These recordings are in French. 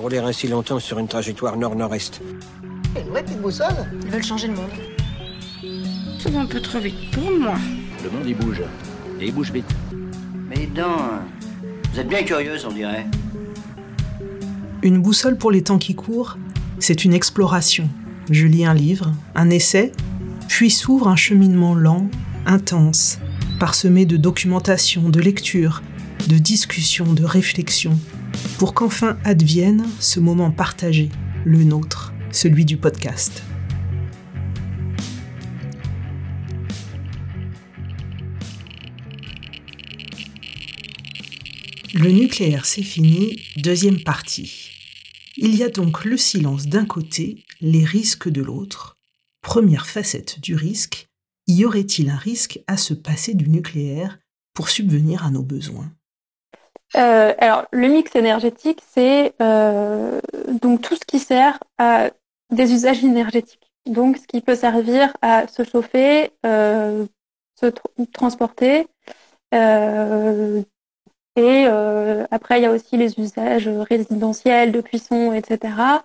rouler ainsi longtemps sur une trajectoire nord-nord-est. Une vraie petite boussole? Ils veulent changer le monde. Ça va un peu trop vite pour moi. Le monde, il bouge. Et il bouge vite. Mais non, vous êtes bien curieuse, on dirait. Une boussole pour les temps qui courent, c'est une exploration. Je lis un livre, un essai, puis s'ouvre un cheminement lent, intense, parsemé de documentation, de lecture, de discussion, de réflexion, pour qu'enfin advienne ce moment partagé, le nôtre, celui du podcast. Le nucléaire, c'est fini, deuxième partie. Il y a donc le silence d'un côté, les risques de l'autre. Première facette du risque, y aurait-il un risque à se passer du nucléaire pour subvenir à nos besoins? Euh, alors, le mix énergétique, c'est euh, donc tout ce qui sert à des usages énergétiques. Donc, ce qui peut servir à se chauffer, euh, se transporter. et après, il y a aussi les usages résidentiels, de cuisson, etc.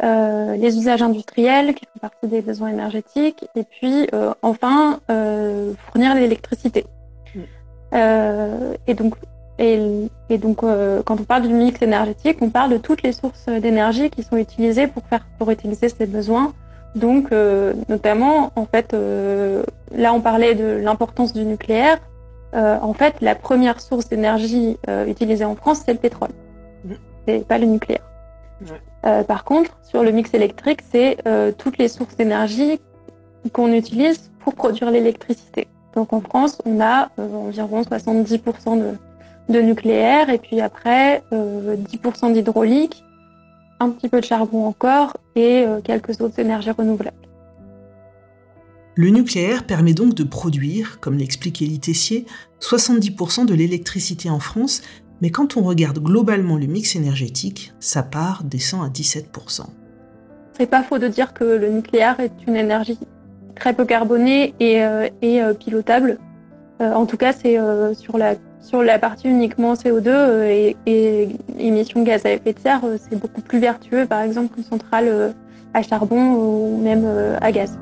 les usages industriels qui font partie des besoins énergétiques. Et puis, enfin, fournir l'électricité. Mm. et donc, et, donc, euh, quand on parle du mix énergétique, on parle de toutes les sources d'énergie qui sont utilisées pour faire pour utiliser ces besoins. Donc, euh, notamment, en fait, euh, là, on parlait de l'importance du nucléaire. en fait, la première source d'énergie utilisée en France, c'est le pétrole. C'est pas le nucléaire. par contre, sur le mix électrique, c'est toutes les sources d'énergie qu'on utilise pour produire l'électricité. Donc, en France, on a environ 70% de de nucléaire et puis après 10% euh, d'hydraulique, un petit peu de charbon encore et euh, quelques autres énergies renouvelables. Le nucléaire permet donc de produire, comme l'explique Elie Tessier, 70% de l'électricité en France, mais quand on regarde globalement le mix énergétique, sa part descend à 17%. C'est pas faux de dire que le nucléaire est une énergie très peu carbonée et, euh, et pilotable. en tout cas, c'est sur la sur la partie uniquement CO2 euh, et, émissions de gaz à effet de serre, euh, c'est beaucoup plus vertueux, par exemple, qu'une centrale euh, à charbon ou même à gaz.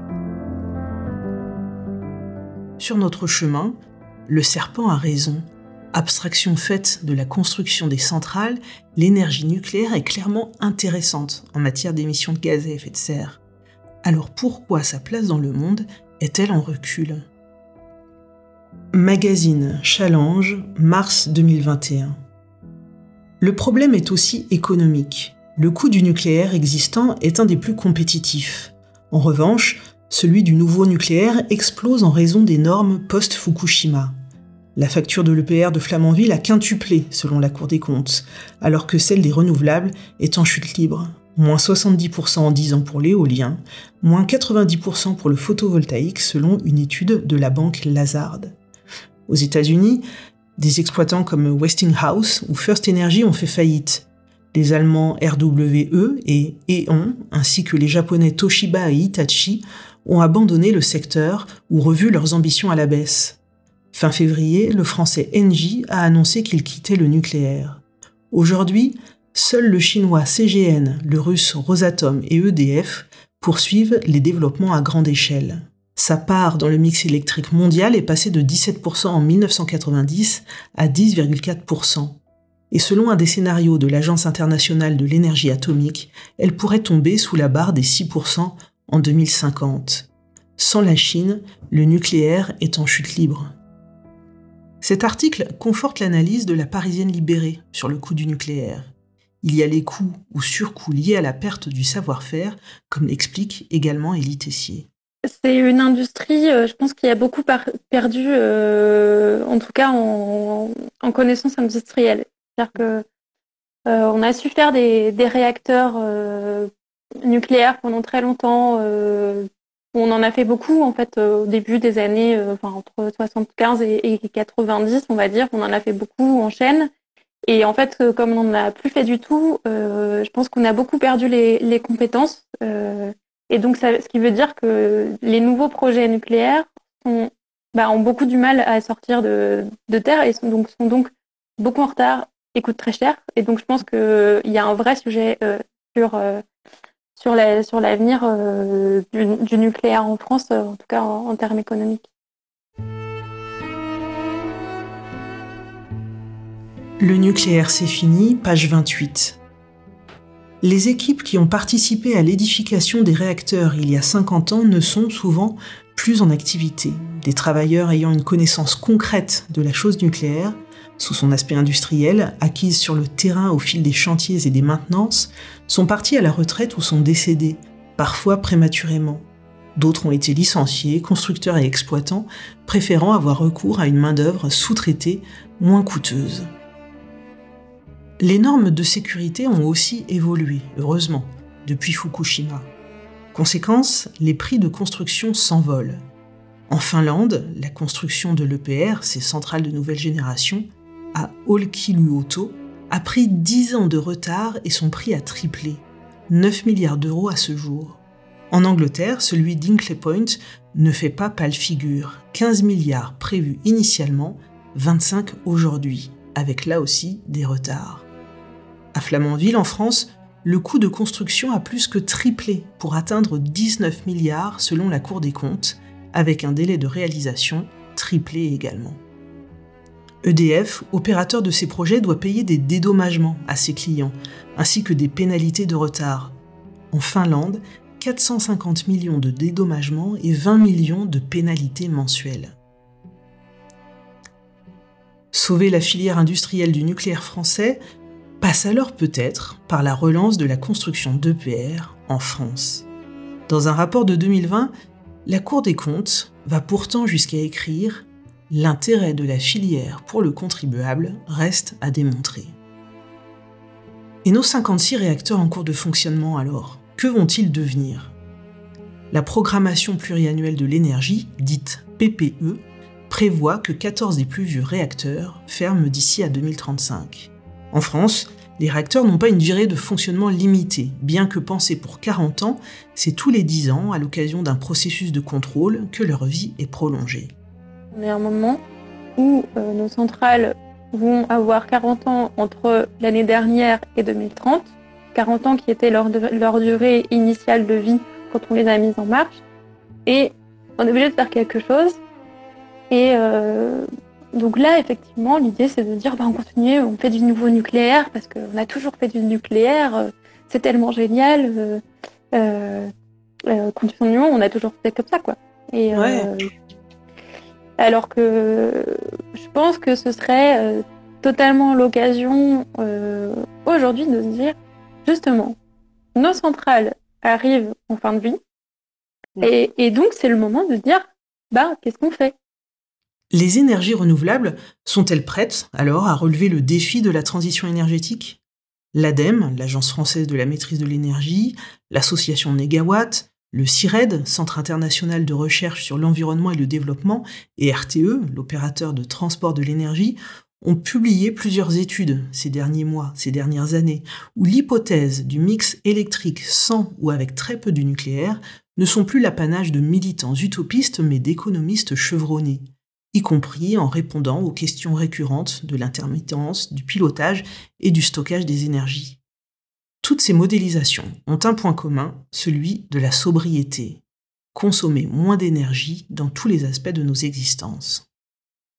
Sur notre chemin, le serpent a raison. Abstraction faite de la construction des centrales, l'énergie nucléaire est clairement intéressante en matière d'émissions de gaz à effet de serre. Alors pourquoi sa place dans le monde est-elle en recul? Magazine Challenge, mars 2021. Le problème est aussi économique. Le coût du nucléaire existant est un des plus compétitifs. En revanche, celui du nouveau nucléaire explose en raison des normes post-Fukushima. La facture de l'EPR de Flamanville a quintuplé selon la Cour des comptes, alors que celle des renouvelables est en chute libre. Moins 70% en 10 ans pour l'éolien, moins 90% pour le photovoltaïque selon une étude de la banque Lazard. Aux États-Unis, des exploitants comme Westinghouse ou First Energy ont fait faillite. Les Allemands RWE et E.ON, ainsi que les Japonais Toshiba et Hitachi, ont abandonné le secteur ou revu leurs ambitions à la baisse. Fin février, le français Engie a annoncé qu'il quittait le nucléaire. Aujourd'hui, seuls le chinois CGN, le russe Rosatom et EDF poursuivent les développements à grande échelle. Sa part dans le mix électrique mondial est passée de 17% en 1990 à 10,4%. Et selon un des scénarios de l'Agence internationale de l'énergie atomique, elle pourrait tomber sous la barre des 6% en 2050. Sans la Chine, le nucléaire est en chute libre. Cet article conforte l'analyse de la Parisienne libérée sur le coût du nucléaire. Il y a les coûts ou surcoûts liés à la perte du savoir-faire, comme l'explique également Élie Tessier. C'est une industrie, euh, je pense, qui a beaucoup perdu, euh, en tout cas en, connaissance industrielle. C'est-à-dire que euh, on a su faire des, réacteurs nucléaires pendant très longtemps. on en a fait beaucoup, en fait, au début des années, enfin, entre 75 et, 90, on va dire. On en a fait beaucoup en chaîne. Et en fait, comme on n'en a plus fait du tout, je pense qu'on a beaucoup perdu les compétences. Et donc, ça, ce qui veut dire que les nouveaux projets nucléaires ont, bah, ont beaucoup du mal à sortir de, terre et sont donc, beaucoup en retard et coûte très cher. Et donc, je pense qu'il y a un vrai sujet sur, la, sur l'avenir du, nucléaire en France, en tout cas en termes économiques. Le nucléaire, c'est fini, page 28. Les équipes qui ont participé à l'édification des réacteurs il y a 50 ans ne sont souvent plus en activité. Des travailleurs ayant une connaissance concrète de la chose nucléaire, sous son aspect industriel, acquise sur le terrain au fil des chantiers et des maintenances, sont partis à la retraite ou sont décédés, parfois prématurément. D'autres ont été licenciés, constructeurs et exploitants, préférant avoir recours à une main-d'œuvre sous-traitée moins coûteuse. Les normes de sécurité ont aussi évolué, heureusement, depuis Fukushima. Conséquence, les prix de construction s'envolent. En Finlande, la construction de l'EPR, ces centrales de nouvelle génération, à Olkiluoto, a pris 10 ans de retard et son prix a triplé, 9 milliards d'euros à ce jour. En Angleterre, celui d'Inkley Point ne fait pas pâle figure, 15 milliards prévus initialement, 25 aujourd'hui, avec là aussi des retards. À Flamanville, en France, le coût de construction a plus que triplé pour atteindre 19 milliards selon la Cour des comptes, avec un délai de réalisation triplé également. EDF, opérateur de ces projets, doit payer des dédommagements à ses clients, ainsi que des pénalités de retard. En Finlande, 450 millions de dédommagements et 20 millions de pénalités mensuelles. Sauver la filière industrielle du nucléaire français passe alors peut-être par la relance de la construction d'EPR en France. Dans un rapport de 2020, la Cour des comptes va pourtant jusqu'à écrire L'intérêt de la filière pour le contribuable reste à démontrer. Et nos 56 réacteurs en cours de fonctionnement alors, que vont-ils devenir? La programmation pluriannuelle de l'énergie, dite PPE, prévoit que 14 des plus vieux réacteurs ferment d'ici à 2035. En France, les réacteurs n'ont pas une durée de fonctionnement limitée, bien que pensés pour 40 ans, c'est tous les 10 ans, à l'occasion d'un processus de contrôle, que leur vie est prolongée. On est à un moment où euh, nos centrales vont avoir 40 ans entre l'année dernière et 2030, 40 ans qui était leur, durée initiale de vie quand on les a mises en marche, et on est obligé de faire quelque chose. Et euh, donc là, effectivement, l'idée, c'est de dire, bah, on continue, on fait du nouveau nucléaire, parce qu'on a toujours fait du nucléaire, euh, c'est tellement génial, euh, euh, euh, continuons, on a toujours fait comme ça, quoi. Et, euh, alors que je pense que ce serait totalement l'occasion aujourd'hui de se dire, justement, nos centrales arrivent en fin de vie, et, et donc c'est le moment de dire, bah, qu'est-ce qu'on fait? Les énergies renouvelables sont-elles prêtes alors à relever le défi de la transition énergétique? L'ADEME, l'Agence française de la maîtrise de l'énergie, l'association Negawatt, le CIRED, Centre international de recherche sur l'environnement et le développement, et RTE, l'opérateur de transport de l'énergie, ont publié plusieurs études ces derniers mois, ces dernières années, où l'hypothèse du mix électrique sans ou avec très peu du nucléaire ne sont plus l'apanage de militants utopistes mais d'économistes chevronnés y compris en répondant aux questions récurrentes de l'intermittence, du pilotage et du stockage des énergies. Toutes ces modélisations ont un point commun, celui de la sobriété, consommer moins d'énergie dans tous les aspects de nos existences.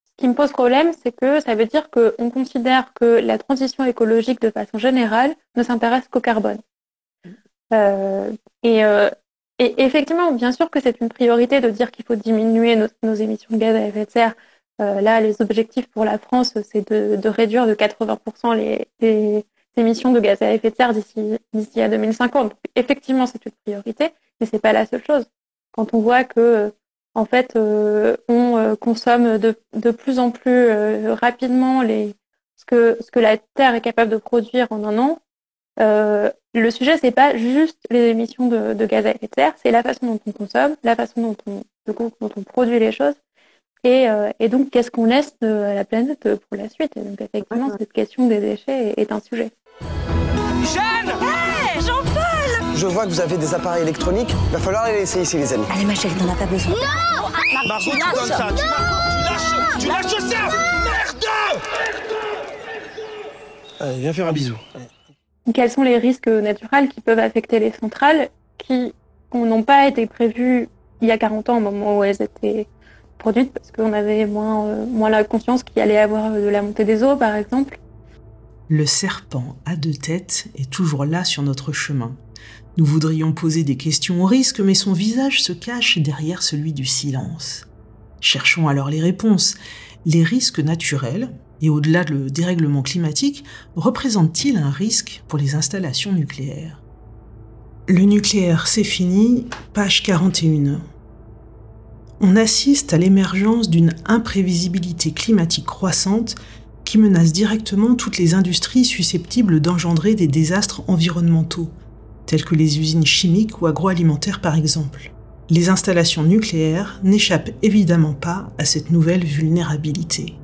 Ce qui me pose problème, c'est que ça veut dire qu'on considère que la transition écologique de façon générale ne s'intéresse qu'au carbone. Euh, et, euh, et effectivement, bien sûr que c'est une priorité de dire qu'il faut diminuer nos, émissions de gaz à effet de serre. Euh, là, les objectifs pour la France, c'est de, réduire de 80% les, émissions de gaz à effet de serre d'ici à 2050. effectivement, c'est une priorité, mais c'est pas la seule chose. Quand on voit que en fait, euh, on euh, consomme de, de, plus en plus rapidement les, ce, que, ce que la Terre est capable de produire en un an, euh, le sujet, c'est pas juste les émissions de, gaz à effet de serre, c'est la façon dont on consomme, la façon dont on, dont on produit les choses, et, euh, et donc qu'est-ce qu'on laisse à la planète pour la suite? Et donc effectivement, cette question des déchets est, un sujet. Jeanne Hé, Jean-Paul Je vois que vous avez des appareils électroniques. Il va falloir les laisser ici, les amis. Allez, ma chérie, t'en as pas besoin. Non Margot, tu donnes ça. Tu, lâches, tu lâches ça Merde Allez, viens faire un bisou. Quels sont les risques naturels qui peuvent affecter les centrales qui n'ont pas été prévus il y a 40 ans au moment où elles étaient produites parce qu'on avait moins, euh, moins la conscience qu'il allait y avoir de la montée des eaux par exemple Le serpent à deux têtes est toujours là sur notre chemin. Nous voudrions poser des questions au risque, mais son visage se cache derrière celui du silence. Cherchons alors les réponses. Les risques naturels, et au-delà le dérèglement climatique, représentent-ils un risque pour les installations nucléaires? Le nucléaire, c'est fini, page 41. On assiste à l'émergence d'une imprévisibilité climatique croissante qui menace directement toutes les industries susceptibles d'engendrer des désastres environnementaux, tels que les usines chimiques ou agroalimentaires par exemple. Les installations nucléaires n'échappent évidemment pas à cette nouvelle vulnérabilité.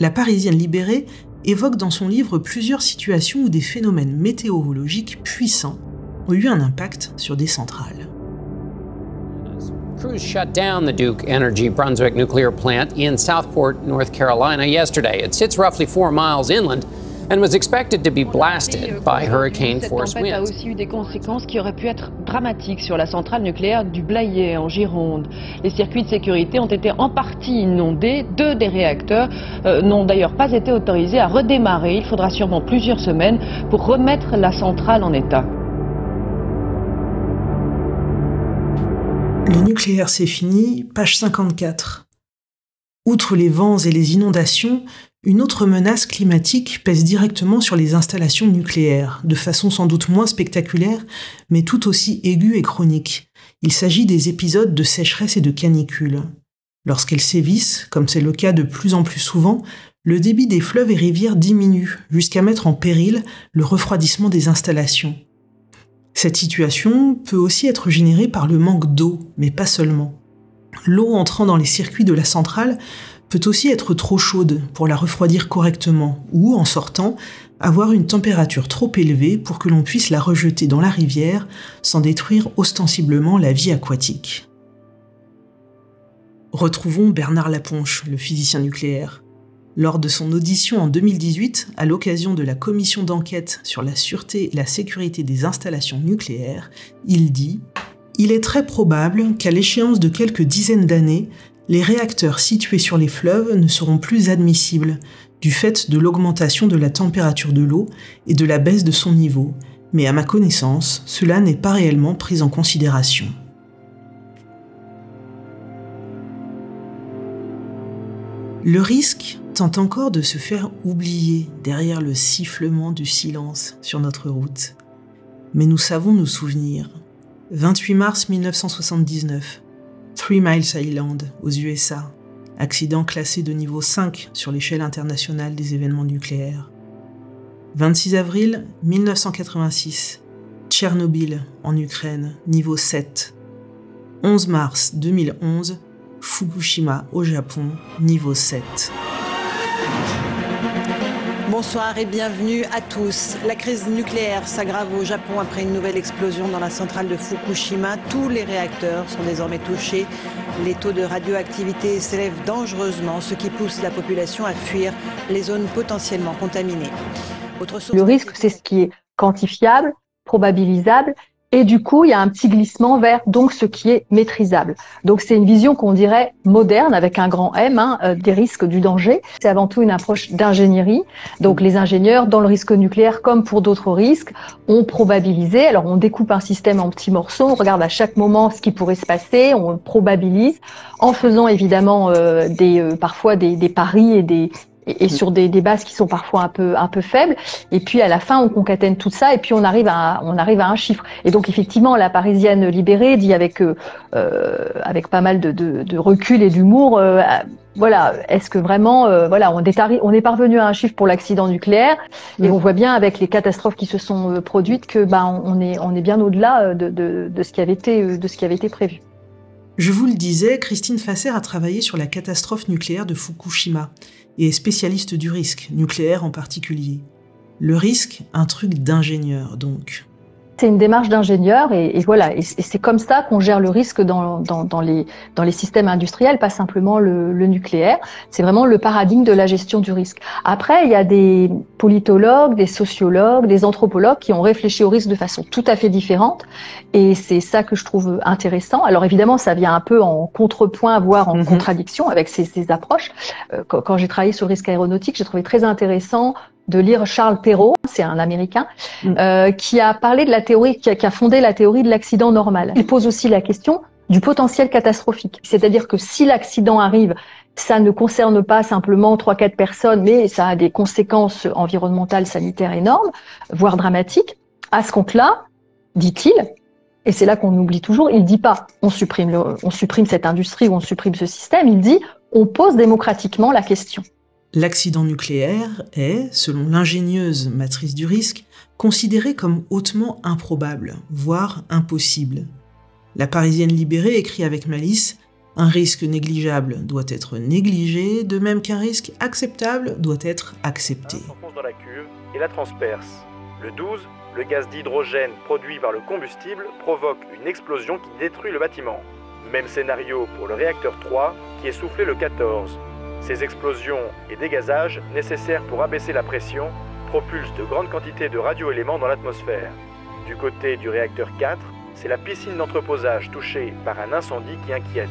La Parisienne libérée évoque dans son livre plusieurs situations où des phénomènes météorologiques puissants ont eu un impact sur des centrales. Crews shut down the Duke Energy Brunswick nuclear plant in Southport, North Carolina yesterday. It sits roughly four miles inland and was expected to be blasted by hurricane force Cette tempête a winds. aussi eu des conséquences qui auraient pu être dramatiques sur la centrale nucléaire du Blayais en Gironde. Les circuits de sécurité ont été en partie inondés. Deux des réacteurs euh, n'ont d'ailleurs pas été autorisés à redémarrer. Il faudra sûrement plusieurs semaines pour remettre la centrale en état. Le nucléaire, c'est fini, page 54. Outre les vents et les inondations, une autre menace climatique pèse directement sur les installations nucléaires, de façon sans doute moins spectaculaire, mais tout aussi aiguë et chronique. Il s'agit des épisodes de sécheresse et de canicule. Lorsqu'elles sévissent, comme c'est le cas de plus en plus souvent, le débit des fleuves et rivières diminue, jusqu'à mettre en péril le refroidissement des installations. Cette situation peut aussi être générée par le manque d'eau, mais pas seulement. L'eau entrant dans les circuits de la centrale peut aussi être trop chaude pour la refroidir correctement, ou, en sortant, avoir une température trop élevée pour que l'on puisse la rejeter dans la rivière sans détruire ostensiblement la vie aquatique. Retrouvons Bernard Laponche, le physicien nucléaire. Lors de son audition en 2018, à l'occasion de la commission d'enquête sur la sûreté et la sécurité des installations nucléaires, il dit Il est très probable qu'à l'échéance de quelques dizaines d'années, les réacteurs situés sur les fleuves ne seront plus admissibles du fait de l'augmentation de la température de l'eau et de la baisse de son niveau, mais à ma connaissance, cela n'est pas réellement pris en considération. Le risque tente encore de se faire oublier derrière le sifflement du silence sur notre route. Mais nous savons nous souvenir. 28 mars 1979, Three Miles Island, aux USA. Accident classé de niveau 5 sur l'échelle internationale des événements nucléaires. 26 avril 1986, Tchernobyl, en Ukraine, niveau 7. 11 mars 2011, Fukushima, au Japon, niveau 7. Bonsoir et bienvenue à tous. La crise nucléaire s'aggrave au Japon après une nouvelle explosion dans la centrale de Fukushima. Tous les réacteurs sont désormais touchés. Les taux de radioactivité s'élèvent dangereusement, ce qui pousse la population à fuir les zones potentiellement contaminées. Le risque, c'est ce qui est quantifiable, probabilisable, et du coup, il y a un petit glissement vers donc ce qui est maîtrisable. Donc c'est une vision qu'on dirait moderne avec un grand M hein, euh, des risques du danger. C'est avant tout une approche d'ingénierie. Donc les ingénieurs, dans le risque nucléaire comme pour d'autres risques, ont probabilisé. Alors on découpe un système en petits morceaux, on regarde à chaque moment ce qui pourrait se passer, on probabilise en faisant évidemment euh, des euh, parfois des, des paris et des et, et sur des, des, bases qui sont parfois un peu un peu faibles. Et puis à la fin, on concatène tout ça et puis on arrive à on arrive à un chiffre. Et donc effectivement, la Parisienne libérée dit avec euh, avec pas mal de, de, de recul et d'humour. Euh, voilà, est-ce que vraiment, euh, voilà, on est, on est parvenu à un chiffre pour l'accident nucléaire et on voit bien avec les catastrophes qui se sont produites que ben on est on est bien au-delà de, de, de ce qui avait été de ce qui avait été prévu. Je vous le disais, Christine Fasser a travaillé sur la catastrophe nucléaire de Fukushima et spécialiste du risque, nucléaire en particulier. Le risque, un truc d'ingénieur donc. C'est une démarche d'ingénieur et, et, voilà, et, c'est comme ça qu'on gère le risque dans, dans, dans, les, dans les systèmes industriels, pas simplement le, le nucléaire. C'est vraiment le paradigme de la gestion du risque. Après, il y a des politologues, des sociologues, des anthropologues qui ont réfléchi au risque de façon tout à fait différente et c'est ça que je trouve intéressant. Alors évidemment, ça vient un peu en contrepoint, voire en mm-hmm. contradiction avec ces, ces approches. Euh, quand, quand j'ai travaillé sur le risque aéronautique, j'ai trouvé très intéressant de lire Charles Perrault, c'est un Américain, mm. euh, qui a parlé de la théorie, qui a, fondé la théorie de l'accident normal. Il pose aussi la question du potentiel catastrophique. C'est-à-dire que si l'accident arrive, ça ne concerne pas simplement trois quatre personnes, mais ça a des conséquences environnementales, sanitaires énormes, voire dramatiques. À ce compte-là, dit-il, et c'est là qu'on oublie toujours, il dit pas on supprime, le, on supprime cette industrie ou on supprime ce système, il dit on pose démocratiquement la question. L'accident nucléaire est, selon l'ingénieuse matrice du risque, considéré comme hautement improbable, voire impossible. La Parisienne libérée écrit avec malice Un risque négligeable doit être négligé, de même qu'un risque acceptable doit être accepté. et la transperce. Le 12, le gaz d'hydrogène produit par le combustible provoque une explosion qui détruit le bâtiment. Même scénario pour le réacteur 3 qui est soufflé le 14. Ces explosions et dégazages, nécessaires pour abaisser la pression, propulsent de grandes quantités de radioéléments dans l'atmosphère. Du côté du réacteur 4, c'est la piscine d'entreposage touchée par un incendie qui inquiète.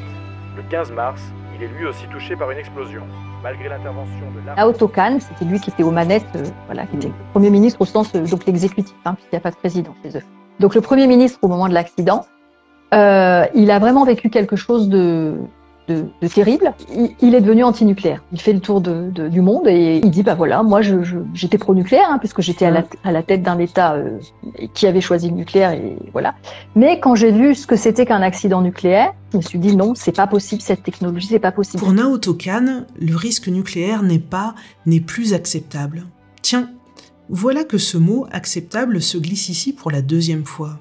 Le 15 mars, il est lui aussi touché par une explosion. Malgré l'intervention de Naoto Kan, c'était lui qui était aux manettes, euh, voilà, qui était Premier ministre au sens, euh, donc l'exécutif, hein, puisqu'il n'y a pas de président chez eux. Donc le Premier ministre au moment de l'accident, euh, il a vraiment vécu quelque chose de, de, terrible, il, est devenu anti-nucléaire. Il fait le tour de, du monde et il dit bah voilà, moi j'étais pro-nucléaire hein, puisque j'étais à la, à la, tête d'un État euh, qui avait choisi le nucléaire et voilà. Mais quand j'ai vu ce que c'était qu'un accident nucléaire, je me suis dit non, c'est pas possible cette technologie, c'est pas possible. Pour Naoto Kan, le risque nucléaire n'est pas, n'est plus acceptable. Tiens, voilà que ce mot acceptable se glisse ici pour la deuxième fois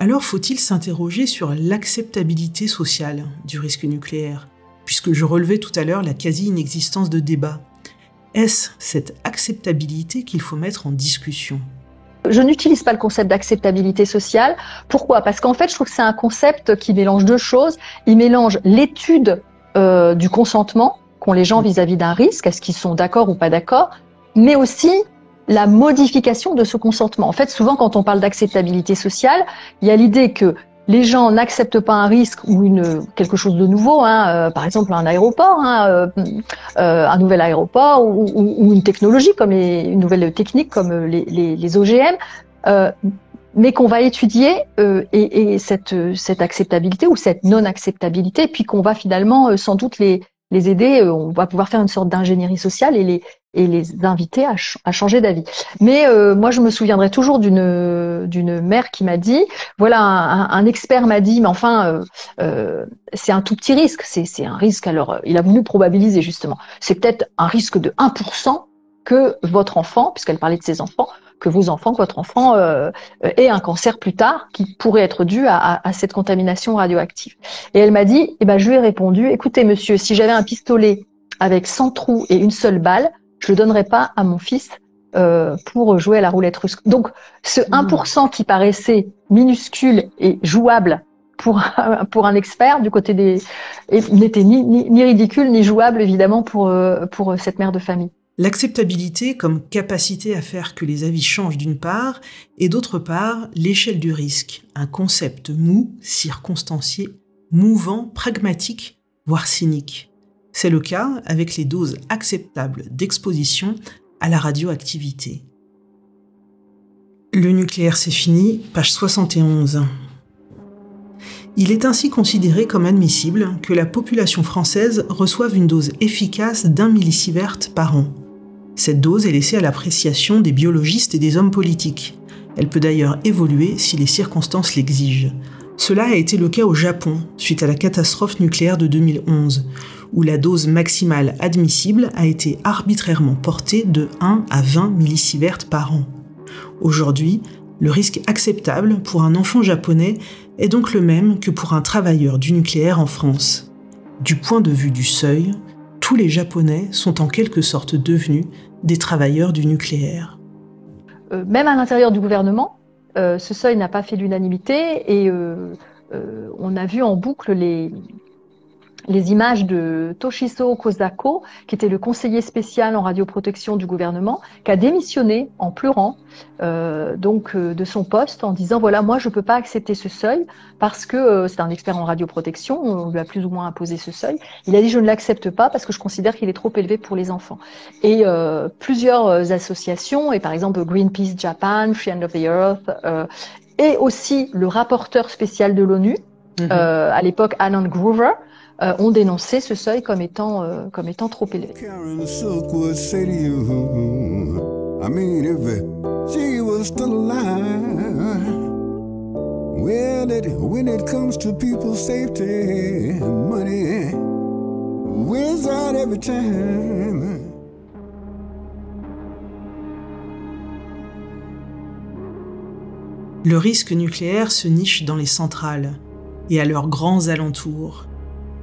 alors faut-il s'interroger sur l'acceptabilité sociale du risque nucléaire, puisque je relevais tout à l'heure la quasi-inexistence de débat. Est-ce cette acceptabilité qu'il faut mettre en discussion? Je n'utilise pas le concept d'acceptabilité sociale. Pourquoi? Parce qu'en fait, je trouve que c'est un concept qui mélange deux choses. Il mélange l'étude euh, du consentement qu'ont les gens vis-à-vis d'un risque, est-ce qu'ils sont d'accord ou pas d'accord, mais aussi la modification de ce consentement. En fait, souvent, quand on parle d'acceptabilité sociale, il y a l'idée que les gens n'acceptent pas un risque ou une quelque chose de nouveau, hein, euh, par exemple un aéroport, hein, euh, euh, un nouvel aéroport ou, une technologie comme les, une nouvelle technique comme les, les, les OGM, mais qu'on va étudier et, et, cette, cette acceptabilité ou cette non acceptabilité, puis qu'on va finalement sans doute les les aider, on va pouvoir faire une sorte d'ingénierie sociale et les et les inviter à, à changer d'avis. Mais euh, moi, je me souviendrai toujours d'une mère qui m'a dit, voilà, un, un expert m'a dit, mais enfin, euh, euh, c'est un tout petit risque, c'est un risque. Alors, il a voulu probabiliser justement. C'est peut-être un risque de 1% que votre enfant, puisqu'elle parlait de ses enfants, que vos enfants, que votre enfant euh, ait un cancer plus tard qui pourrait être dû à, à, cette contamination radioactive. Et elle m'a dit, eh ben, je lui ai répondu, écoutez monsieur, si j'avais un pistolet avec 100 trous et une seule balle, je le donnerai pas à mon fils euh, pour jouer à la roulette russe. Donc ce 1% hmm. qui paraissait minuscule et jouable pour un, pour un expert du côté des n'était ni, ni, ridicule ni jouable évidemment pour euh, pour cette mère de famille. L'acceptabilité comme capacité à faire que les avis changent d'une part, et d'autre part l'échelle du risque, un concept mou, circonstancié, mouvant, pragmatique, voire cynique. C'est le cas avec les doses acceptables d'exposition à la radioactivité. Le nucléaire c'est fini, page 71. Il est ainsi considéré comme admissible que la population française reçoive une dose efficace d'un millisievert par an. Cette dose est laissée à l'appréciation des biologistes et des hommes politiques. Elle peut d'ailleurs évoluer si les circonstances l'exigent. Cela a été le cas au Japon, suite à la catastrophe nucléaire de 2011, où la dose maximale admissible a été arbitrairement portée de 1 à 20 millisieverts par an. Aujourd'hui, le risque acceptable pour un enfant japonais est donc le même que pour un travailleur du nucléaire en France. Du point de vue du seuil, tous les Japonais sont en quelque sorte devenus des travailleurs du nucléaire. Euh, même à l'intérieur du gouvernement, ce seuil n'a pas fait l'unanimité et on a vu en boucle les, les images de Toshizo Kozako, qui était le conseiller spécial en radioprotection du gouvernement, qui a démissionné en pleurant euh, donc euh, de son poste en disant voilà moi je peux pas accepter ce seuil parce que euh, c'est un expert en radioprotection, on lui a plus ou moins imposé ce seuil. Il a dit je ne l'accepte pas parce que je considère qu'il est trop élevé pour les enfants. Et plusieurs associations et par exemple Greenpeace Japan, Friend of the Earth et aussi le rapporteur spécial de l'ONU mm-hmm. à l'époque Alan Groover euh, ont dénoncé ce seuil comme étant, euh, comme étant trop élevé. Le risque nucléaire se niche dans les centrales et à leurs grands alentours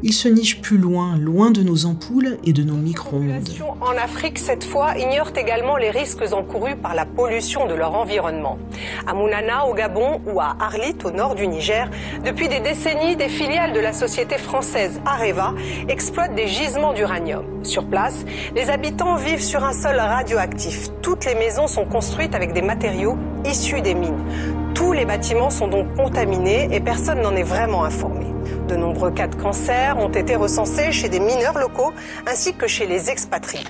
il se niche plus loin, loin de nos ampoules et de nos micro-ondes. En Afrique, cette fois, ignorent également les risques encourus par la pollution de leur environnement. À Mounana, au Gabon, ou à Arlit, au nord du Niger, depuis des décennies, des filiales de la société française Areva exploitent des gisements d'uranium. Sur place, les habitants vivent sur un sol radioactif. Toutes les maisons sont construites avec des matériaux issus des mines. Tous les bâtiments sont donc contaminés et personne n'en est vraiment informé. De nombreux cas de cancer ont été recensés chez des mineurs locaux ainsi que chez les expatriés.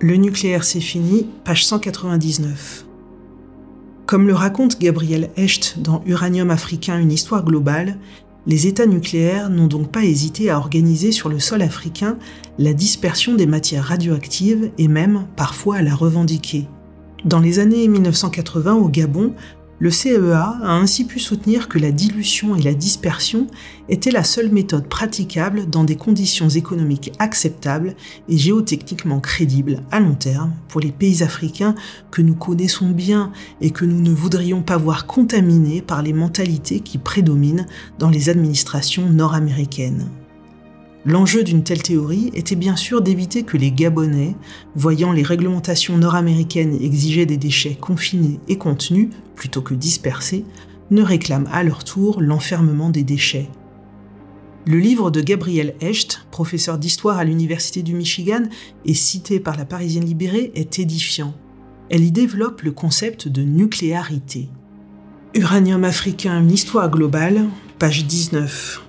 Le nucléaire, c'est fini, page 199. Comme le raconte Gabriel Hecht dans Uranium africain, une histoire globale, les États nucléaires n'ont donc pas hésité à organiser sur le sol africain la dispersion des matières radioactives et même parfois à la revendiquer. Dans les années 1980 au Gabon, le CEA a ainsi pu soutenir que la dilution et la dispersion étaient la seule méthode praticable dans des conditions économiques acceptables et géotechniquement crédibles à long terme pour les pays africains que nous connaissons bien et que nous ne voudrions pas voir contaminés par les mentalités qui prédominent dans les administrations nord-américaines. L'enjeu d'une telle théorie était bien sûr d'éviter que les Gabonais, voyant les réglementations nord-américaines exiger des déchets confinés et contenus plutôt que dispersés, ne réclament à leur tour l'enfermement des déchets. Le livre de Gabriel Hecht, professeur d'histoire à l'Université du Michigan et cité par la Parisienne libérée, est édifiant. Elle y développe le concept de nucléarité. Uranium africain, une histoire globale, page 19.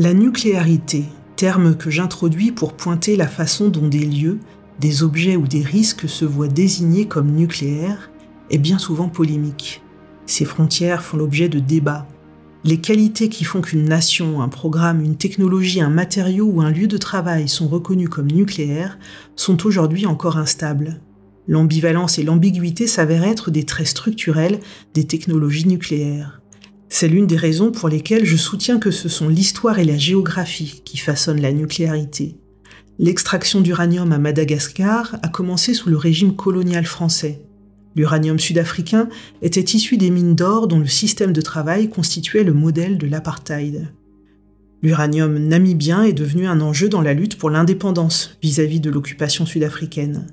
La nucléarité, terme que j'introduis pour pointer la façon dont des lieux, des objets ou des risques se voient désignés comme nucléaires, est bien souvent polémique. Ces frontières font l'objet de débats. Les qualités qui font qu'une nation, un programme, une technologie, un matériau ou un lieu de travail sont reconnus comme nucléaires sont aujourd'hui encore instables. L'ambivalence et l'ambiguïté s'avèrent être des traits structurels des technologies nucléaires. C'est l'une des raisons pour lesquelles je soutiens que ce sont l'histoire et la géographie qui façonnent la nucléarité. L'extraction d'uranium à Madagascar a commencé sous le régime colonial français. L'uranium sud-africain était issu des mines d'or dont le système de travail constituait le modèle de l'apartheid. L'uranium namibien est devenu un enjeu dans la lutte pour l'indépendance vis-à-vis de l'occupation sud-africaine.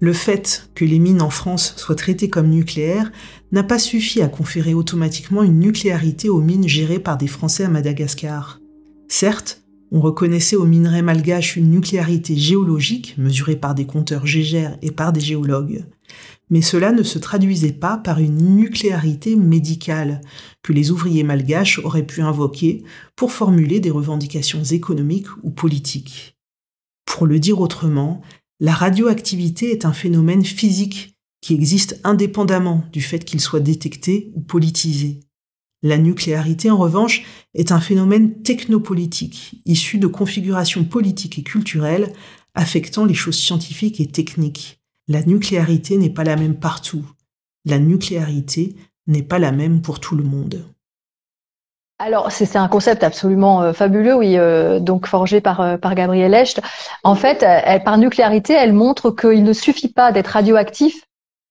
Le fait que les mines en France soient traitées comme nucléaires n'a pas suffi à conférer automatiquement une nucléarité aux mines gérées par des Français à Madagascar. Certes, on reconnaissait aux minerais malgaches une nucléarité géologique mesurée par des compteurs Gégère et par des géologues. Mais cela ne se traduisait pas par une nucléarité médicale que les ouvriers malgaches auraient pu invoquer pour formuler des revendications économiques ou politiques. Pour le dire autrement, la radioactivité est un phénomène physique qui existe indépendamment du fait qu'il soit détecté ou politisé. La nucléarité, en revanche, est un phénomène technopolitique, issu de configurations politiques et culturelles affectant les choses scientifiques et techniques. La nucléarité n'est pas la même partout. La nucléarité n'est pas la même pour tout le monde. Alors c'est un concept absolument euh, fabuleux, oui, euh, donc forgé par euh, par Gabriel Echt. En fait, par nucléarité, elle montre qu'il ne suffit pas d'être radioactif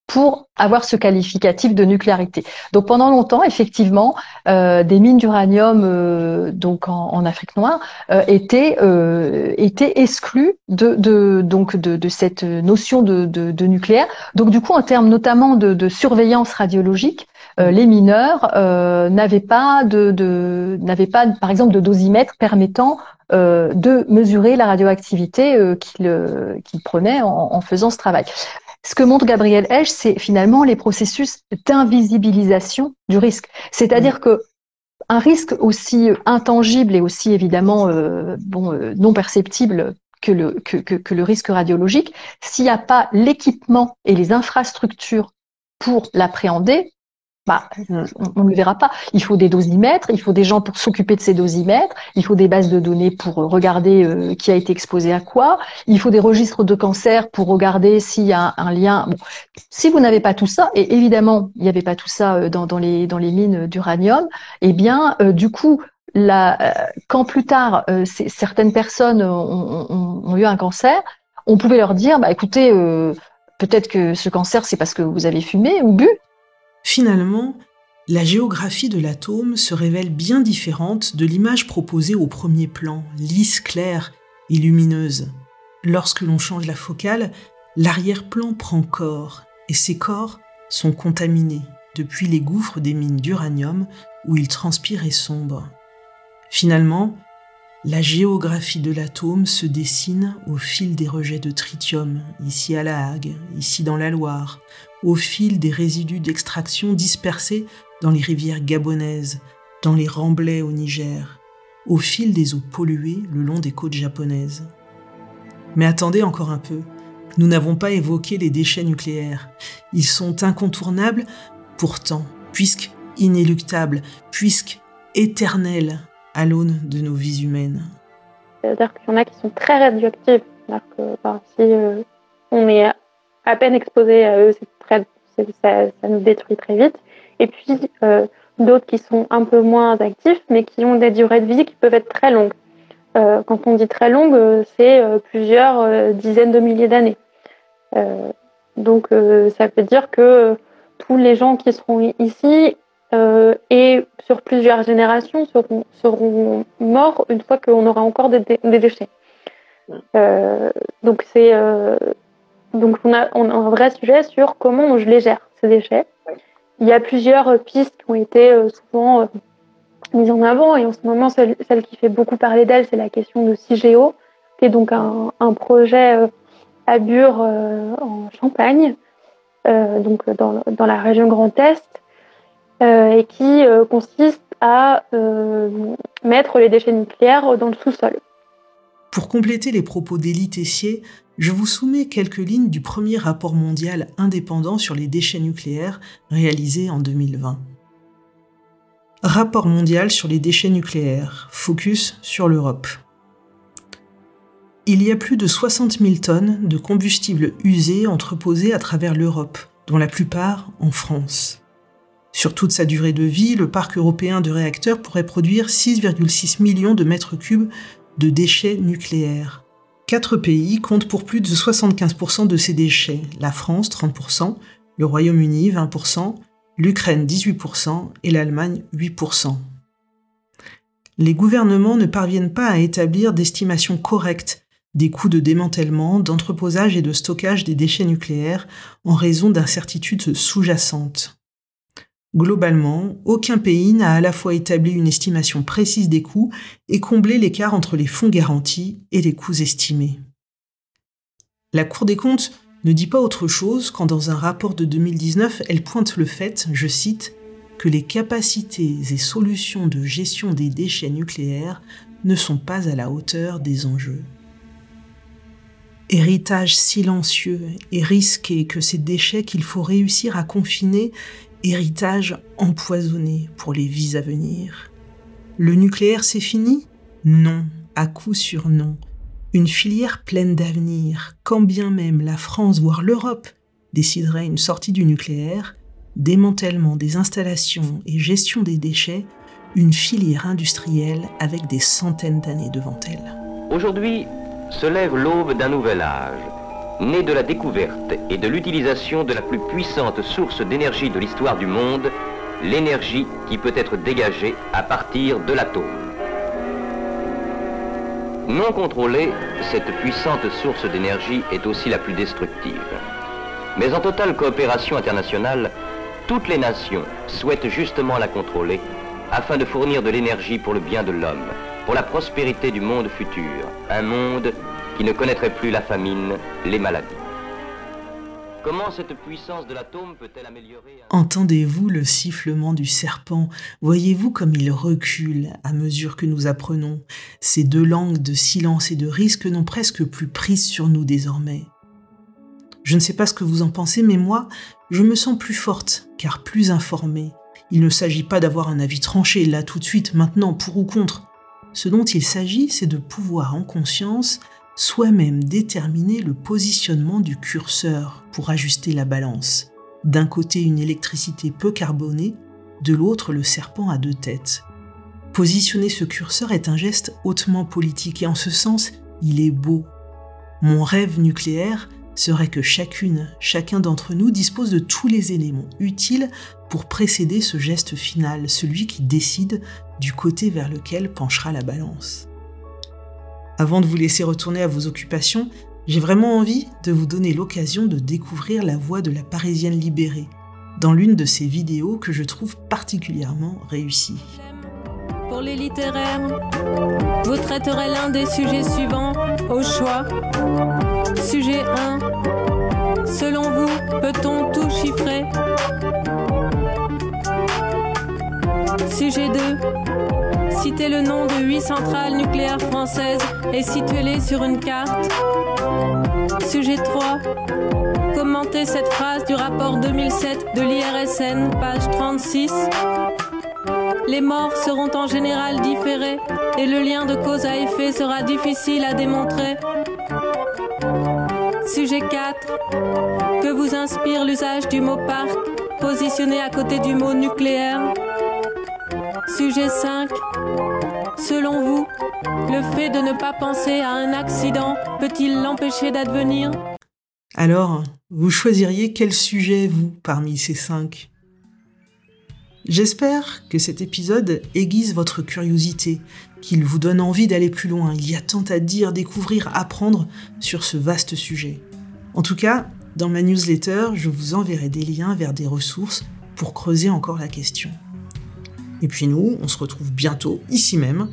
pour avoir ce qualificatif de nucléarité. Donc pendant longtemps, effectivement, des mines d'uranium donc en, Afrique noire étaient étaient exclues de, donc de, cette notion de, de, nucléaire. Donc du coup, en termes notamment de surveillance radiologique, les mineurs n'avaient pas de, de n'avaient pas par exemple de dosimètre permettant de mesurer la radioactivité qu'ils qu'ils prenaient en, en faisant ce travail. Ce que montre Gabriel Hedge, c'est finalement les processus d'invisibilisation du risque. C'est-à-dire mm. que un risque aussi intangible et aussi évidemment euh, bon, euh, non perceptible que le, que, que le risque radiologique, s'il n'y a pas l'équipement et les infrastructures pour l'appréhender, bah, on ne le verra pas. Il faut des dosimètres, il faut des gens pour s'occuper de ces dosimètres, il faut des bases de données pour regarder euh, qui a été exposé à quoi, il faut des registres de cancer pour regarder s'il y a un, lien. Bon, si vous n'avez pas tout ça, et évidemment il n'y avait pas tout ça euh, dans, dans, les, dans les mines d'uranium, eh bien euh, du coup la, quand plus tard certaines personnes ont, ont, ont, eu un cancer, on pouvait leur dire bah écoutez peut-être que ce cancer c'est parce que vous avez fumé ou bu, Finalement, la géographie de l'atome se révèle bien différente de l'image proposée au premier plan, lisse, claire et lumineuse. Lorsque l'on change la focale, l'arrière-plan prend corps, et ces corps sont contaminés depuis les gouffres des mines d'uranium où ils transpirent et sombre. Finalement, la géographie de l'atome se dessine au fil des rejets de tritium, ici à La Hague, ici dans la Loire, au fil des résidus d'extraction dispersés dans les rivières gabonaises, dans les remblais au Niger, au fil des eaux polluées le long des côtes japonaises. Mais attendez encore un peu, nous n'avons pas évoqué les déchets nucléaires. Ils sont incontournables, pourtant, puisque inéluctables, puisque éternels à l'aune de nos vies humaines. C'est-à-dire qu'il y en a qui sont très radioactifs. Que, si euh, on est à peine exposé à eux, très, ça, ça, nous détruit très vite. Et puis euh, d'autres qui sont un peu moins actifs, mais qui ont des durées de vie qui peuvent être très longues. Euh, quand on dit très longue, c'est plusieurs dizaines de milliers d'années. donc ça veut dire que tous les gens qui seront ici euh, et sur plusieurs générations seront, seront morts une fois qu'on aura encore des, des déchets. Euh, donc c'est euh, donc on a, on a un vrai sujet sur comment je les gère ces déchets. Il y a plusieurs pistes qui ont été euh, souvent euh, mises en avant et en ce moment celle, celle qui fait beaucoup parler d'elle c'est la question de CIGEO qui est donc un, un projet à Bure en Champagne donc dans, dans la région Grand Est euh, et qui euh, consiste à euh, mettre les déchets nucléaires dans le sous-sol. Pour compléter les propos d'Élie Tessier, je vous soumets quelques lignes du premier rapport mondial indépendant sur les déchets nucléaires réalisé en 2020. Rapport mondial sur les déchets nucléaires, focus sur l'Europe. Il y a plus de 60 000 tonnes de combustibles usés entreposés à travers l'Europe, dont la plupart en France. Sur toute sa durée de vie, le parc européen de réacteurs pourrait produire 6,6 millions de mètres cubes de déchets nucléaires. Quatre pays comptent pour plus de 75% de ces déchets, la France 30%, le Royaume-Uni 20%, l'Ukraine 18% et l'Allemagne 8%. Les gouvernements ne parviennent pas à établir d'estimation correcte des coûts de démantèlement, d'entreposage et de stockage des déchets nucléaires en raison d'incertitudes sous-jacentes. Globalement, aucun pays n'a à la fois établi une estimation précise des coûts et comblé l'écart entre les fonds garantis et les coûts estimés. La Cour des comptes ne dit pas autre chose quand dans un rapport de 2019, elle pointe le fait, je cite, que les capacités et solutions de gestion des déchets nucléaires ne sont pas à la hauteur des enjeux. Héritage silencieux et risqué que ces déchets qu'il faut réussir à confiner héritage empoisonné pour les vies à venir. Le nucléaire, c'est fini? Non, à coup sûr non. Une filière pleine d'avenir, quand bien même la France, voire l'Europe, déciderait une sortie du nucléaire, démantèlement des installations et gestion des déchets, une filière industrielle avec des centaines d'années devant elle. Aujourd'hui se lève l'aube d'un nouvel âge né de la découverte et de l'utilisation de la plus puissante source d'énergie de l'histoire du monde, l'énergie qui peut être dégagée à partir de l'atome. Non contrôlée, cette puissante source d'énergie est aussi la plus destructive. Mais en totale coopération internationale, toutes les nations souhaitent justement la contrôler afin de fournir de l'énergie pour le bien de l'homme, pour la prospérité du monde futur, un monde qui ne connaîtrait plus la famine, les maladies. Comment cette puissance de l'atome peut-elle améliorer Entendez-vous le sifflement du serpent? Voyez-vous comme il recule à mesure que nous apprenons? Ces deux langues de silence et de risque n'ont presque plus prise sur nous désormais. Je ne sais pas ce que vous en pensez, mais moi, je me sens plus forte, car plus informée. Il ne s'agit pas d'avoir un avis tranché là tout de suite, maintenant, pour ou contre. Ce dont il s'agit, c'est de pouvoir en conscience soi-même déterminer le positionnement du curseur pour ajuster la balance. D'un côté une électricité peu carbonée, de l'autre le serpent à deux têtes. Positionner ce curseur est un geste hautement politique et en ce sens, il est beau. Mon rêve nucléaire serait que chacune, chacun d'entre nous dispose de tous les éléments utiles pour précéder ce geste final, celui qui décide du côté vers lequel penchera la balance. Avant de vous laisser retourner à vos occupations, j'ai vraiment envie de vous donner l'occasion de découvrir la voix de la Parisienne libérée dans l'une de ces vidéos que je trouve particulièrement réussie. Pour les littéraires, vous traiterez l'un des sujets suivants au choix. Sujet 1. Selon vous, peut-on tout chiffrer? Sujet 2. Citez le nom de huit centrales nucléaires françaises et situez-les sur une carte. Sujet 3. Commentez cette phrase du rapport 2007 de l'IRSN, page 36. Les morts seront en général différés et le lien de cause à effet sera difficile à démontrer. Sujet 4. Que vous inspire l'usage du mot parc positionné à côté du mot nucléaire Sujet 5. Selon vous, le fait de ne pas penser à un accident peut-il l'empêcher d'advenir? Alors, vous choisiriez quel sujet, vous, parmi ces cinq? J'espère que cet épisode aiguise votre curiosité, qu'il vous donne envie d'aller plus loin. Il y a tant à dire, découvrir, apprendre sur ce vaste sujet. En tout cas, dans ma newsletter, je vous enverrai des liens vers des ressources pour creuser encore la question. Et puis nous, on se retrouve bientôt, ici même.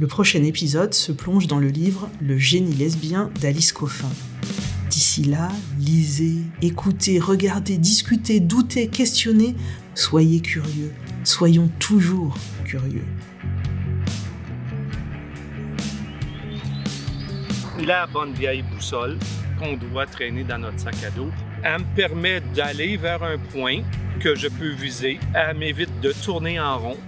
Le prochain épisode se plonge dans le livre Le génie lesbien d'Alice Coffin. D'ici là, lisez, écoutez, regardez, discutez, doutez, questionnez, soyez curieux, soyons toujours curieux. La bonne vieille boussole qu'on doit traîner dans notre sac à dos, elle me permet d'aller vers un point que je peux viser. Elle m'évite de tourner en rond